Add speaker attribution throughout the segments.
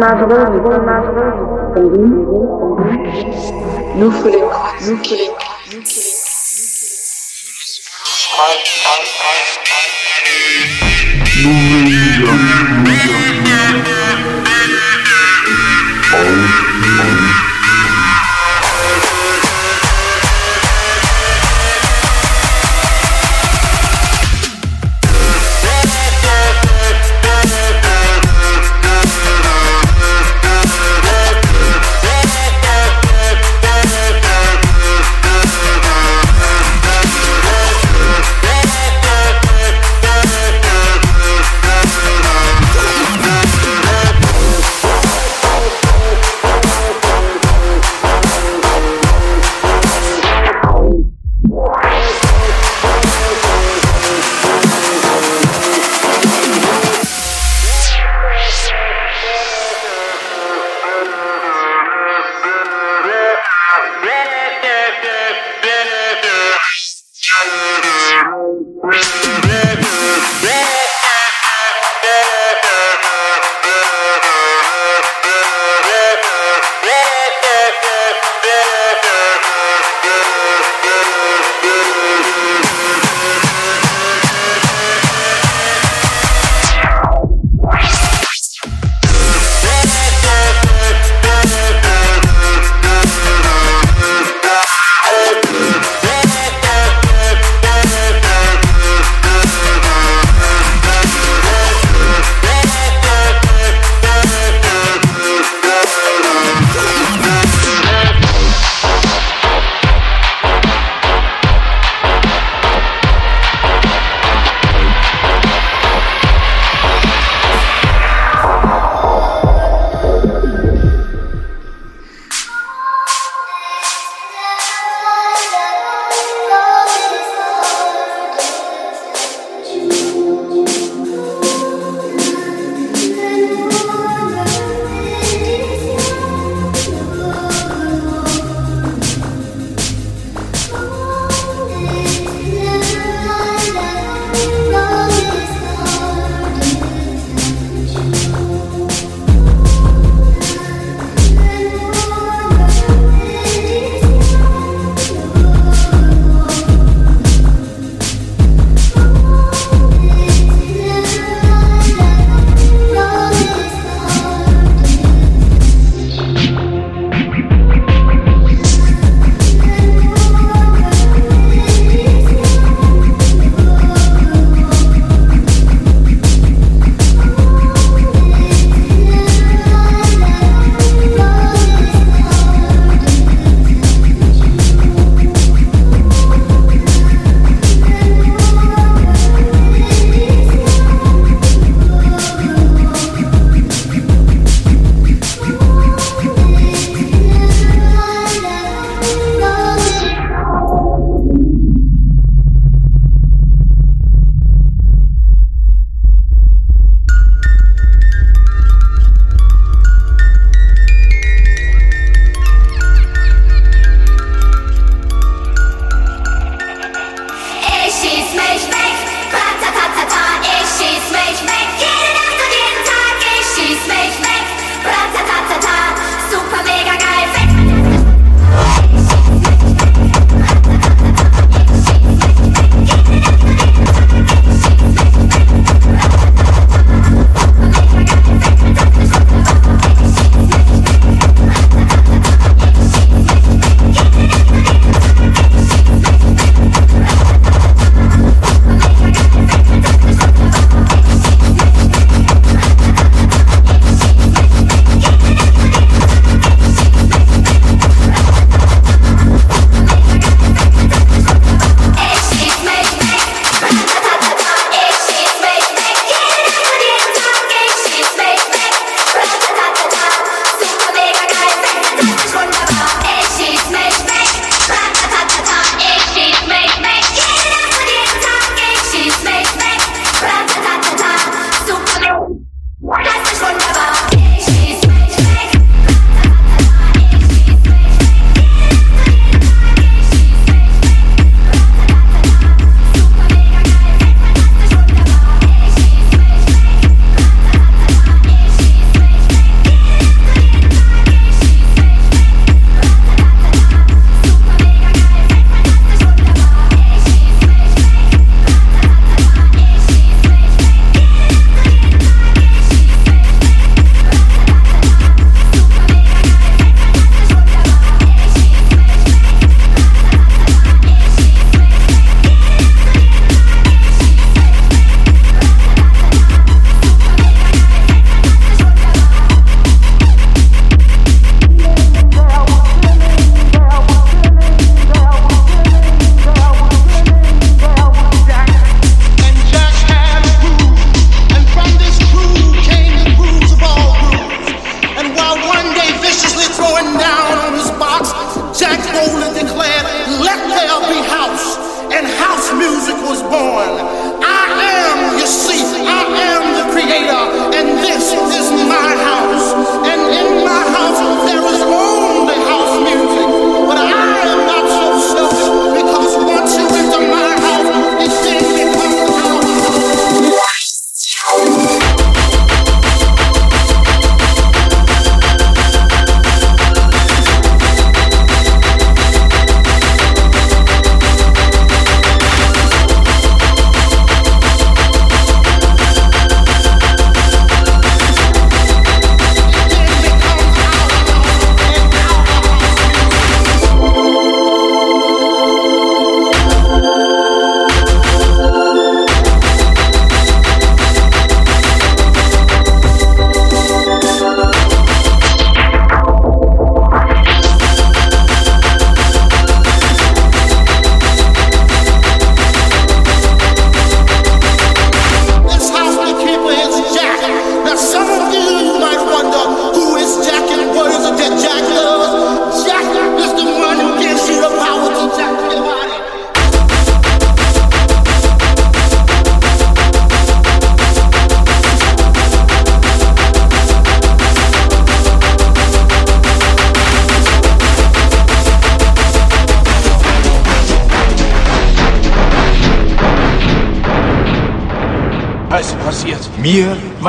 Speaker 1: navreux, pour
Speaker 2: nous, nous voulons, nous voulons. Nous
Speaker 3: voulons.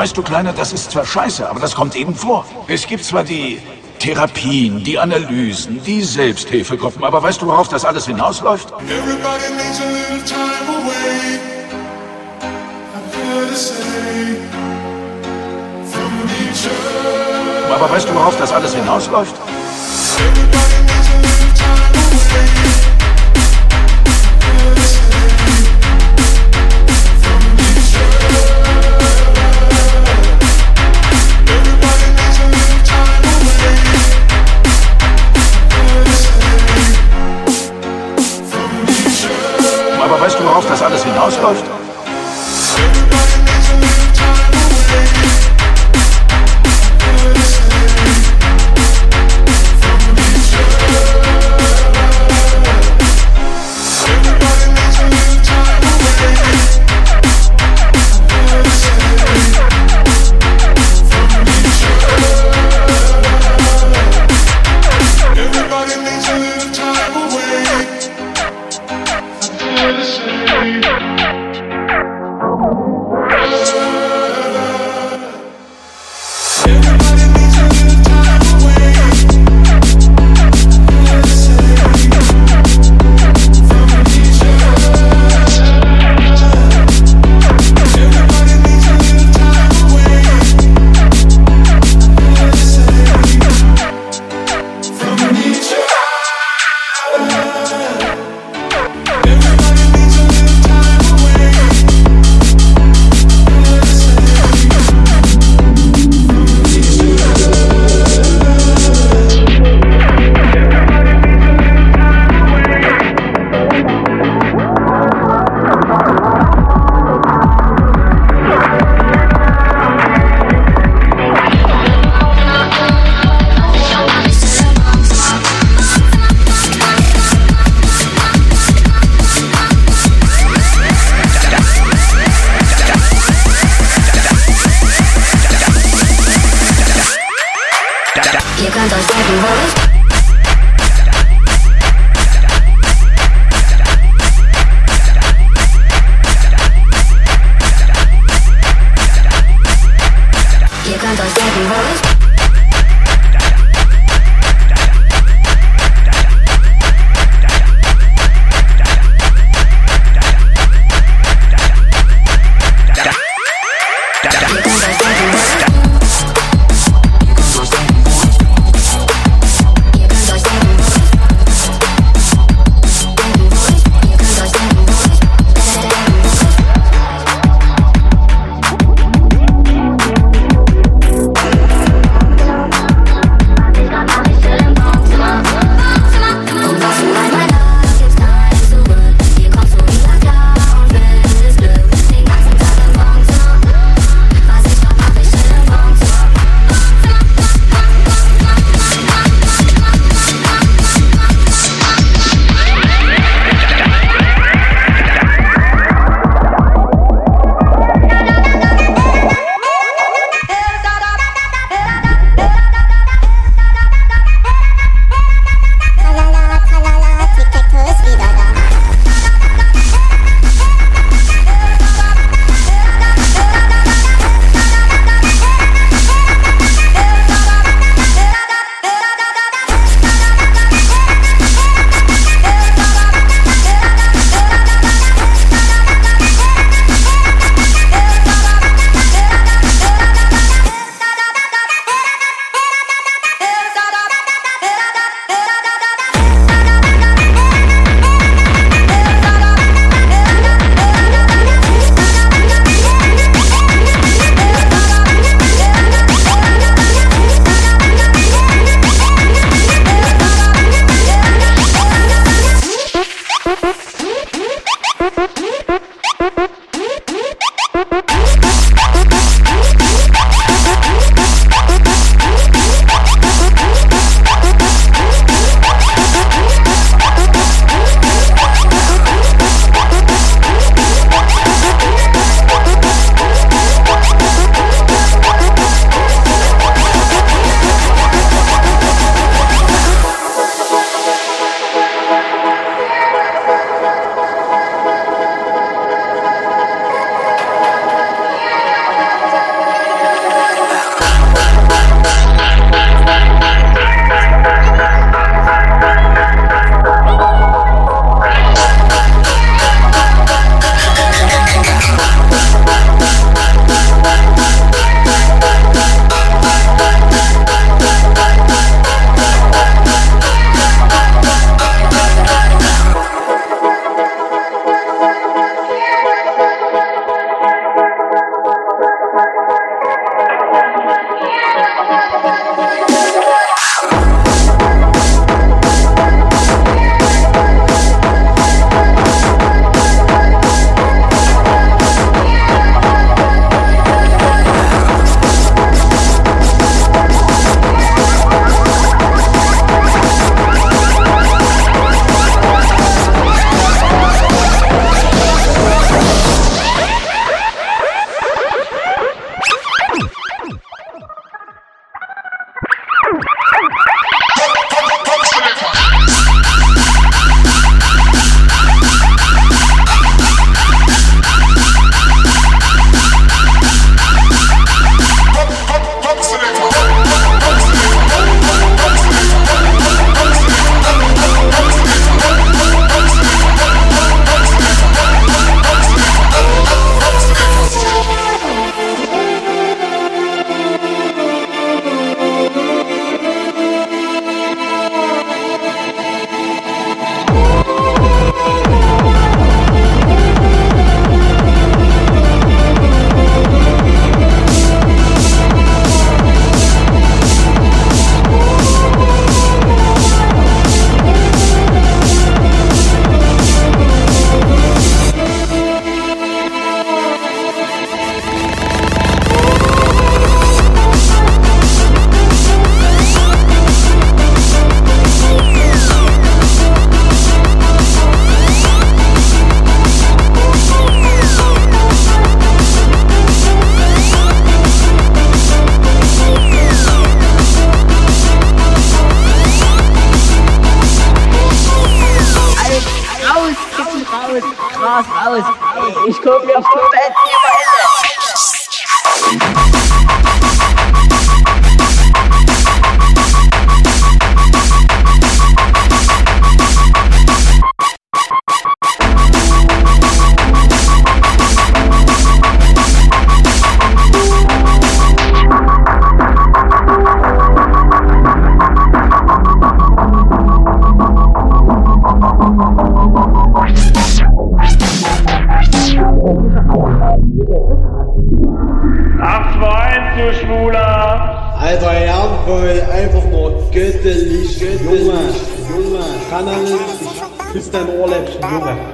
Speaker 3: Weißt du, Kleiner, das ist zwar scheiße, aber das kommt eben vor. Es gibt zwar die Therapien, die Analysen, die Selbsthilfegruppen, aber weißt du, worauf das alles hinausläuft?
Speaker 4: Everybody needs a little time away. I've heard it say from each other.
Speaker 3: Aber weißt du, worauf das alles hinausläuft?
Speaker 4: Everybody needs a little time away.
Speaker 5: stand.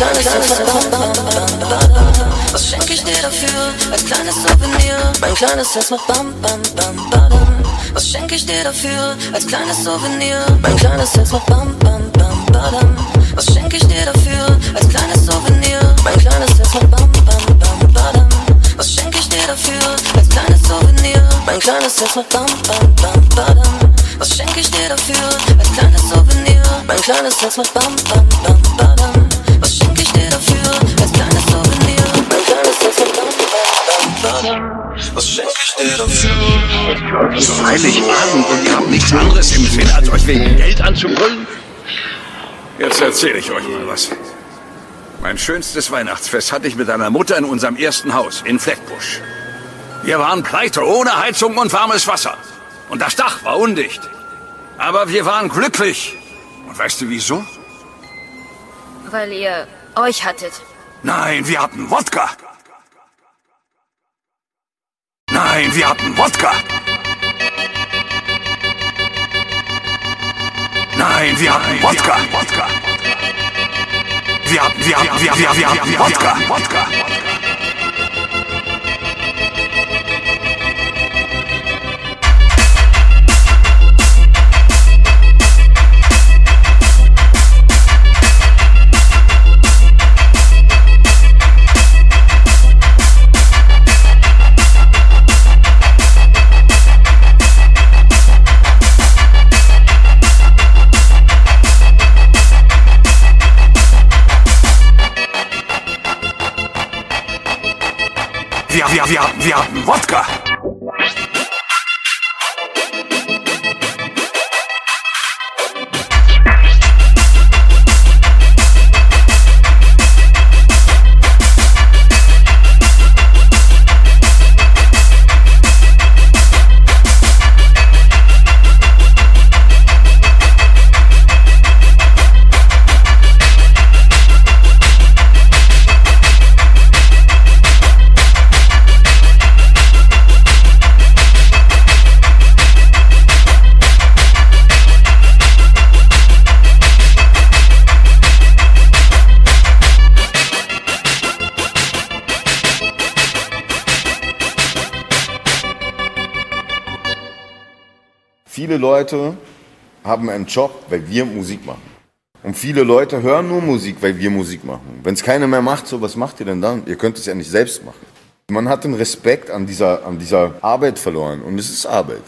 Speaker 5: Kleines Herz Bam, Bam, Bam. Was schenk ich dir dafür? Als kleines Souvenir. Mein kleines Herz macht Bam, Bam, Bam, Badam. Was schenk ich dir dafür? Als kleines Souvenir. Mein kleines Herz macht Bam, Bam, Bam, Badam. Was schenk ich dir dafür? Als kleines Souvenir. Mein kleines Herz macht Bam, Bam, Bam, Badam. Was schenk ich dir dafür? Als kleines Souvenir. Mein kleines Herz macht Bam, Bam, Bam, Badam. Was schenk ich dir dafür? Als kleines Souvenir. Mein kleines Herz macht Bam, Bam, Bam, Badam. Was schenk ich dir dafür?
Speaker 3: Heiligabend und habt nichts anderes im Sinn, als euch wegen Geld anzubrüllen? Jetzt erzähle ich euch mal was. Mein schönstes Weihnachtsfest hatte ich mit einer Mutter in unserem ersten Haus in Fleckbusch. Wir waren pleite, ohne Heizung und warmes Wasser. Und das Dach war undicht. Aber wir waren glücklich. Und weißt du wieso?
Speaker 6: Weil ihr euch hattet.
Speaker 3: Nein, wir hatten Wodka. Nein, wir hatten Wodka. Nein, wir hatten Wodka. Wir hatten, wir hatten, wir, wir, wir hatten Wodka. Wodka. Wir, wir, wir, wir
Speaker 7: Viele Leute haben einen Job, weil wir Musik machen. Und viele Leute hören nur Musik, weil wir Musik machen. Wenn es keiner mehr macht, so was macht ihr denn dann? Ihr könnt es ja nicht selbst machen. Man hat den Respekt an dieser, an dieser Arbeit verloren und es ist Arbeit.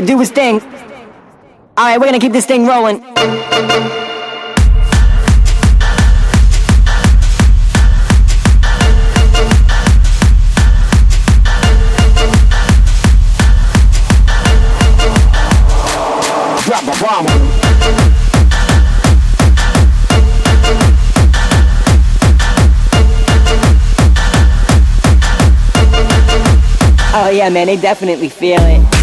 Speaker 2: To do his thing. Alright, we're gonna keep this thing rolling.
Speaker 8: Drop a bomb.
Speaker 2: Oh yeah, man, they definitely feel it.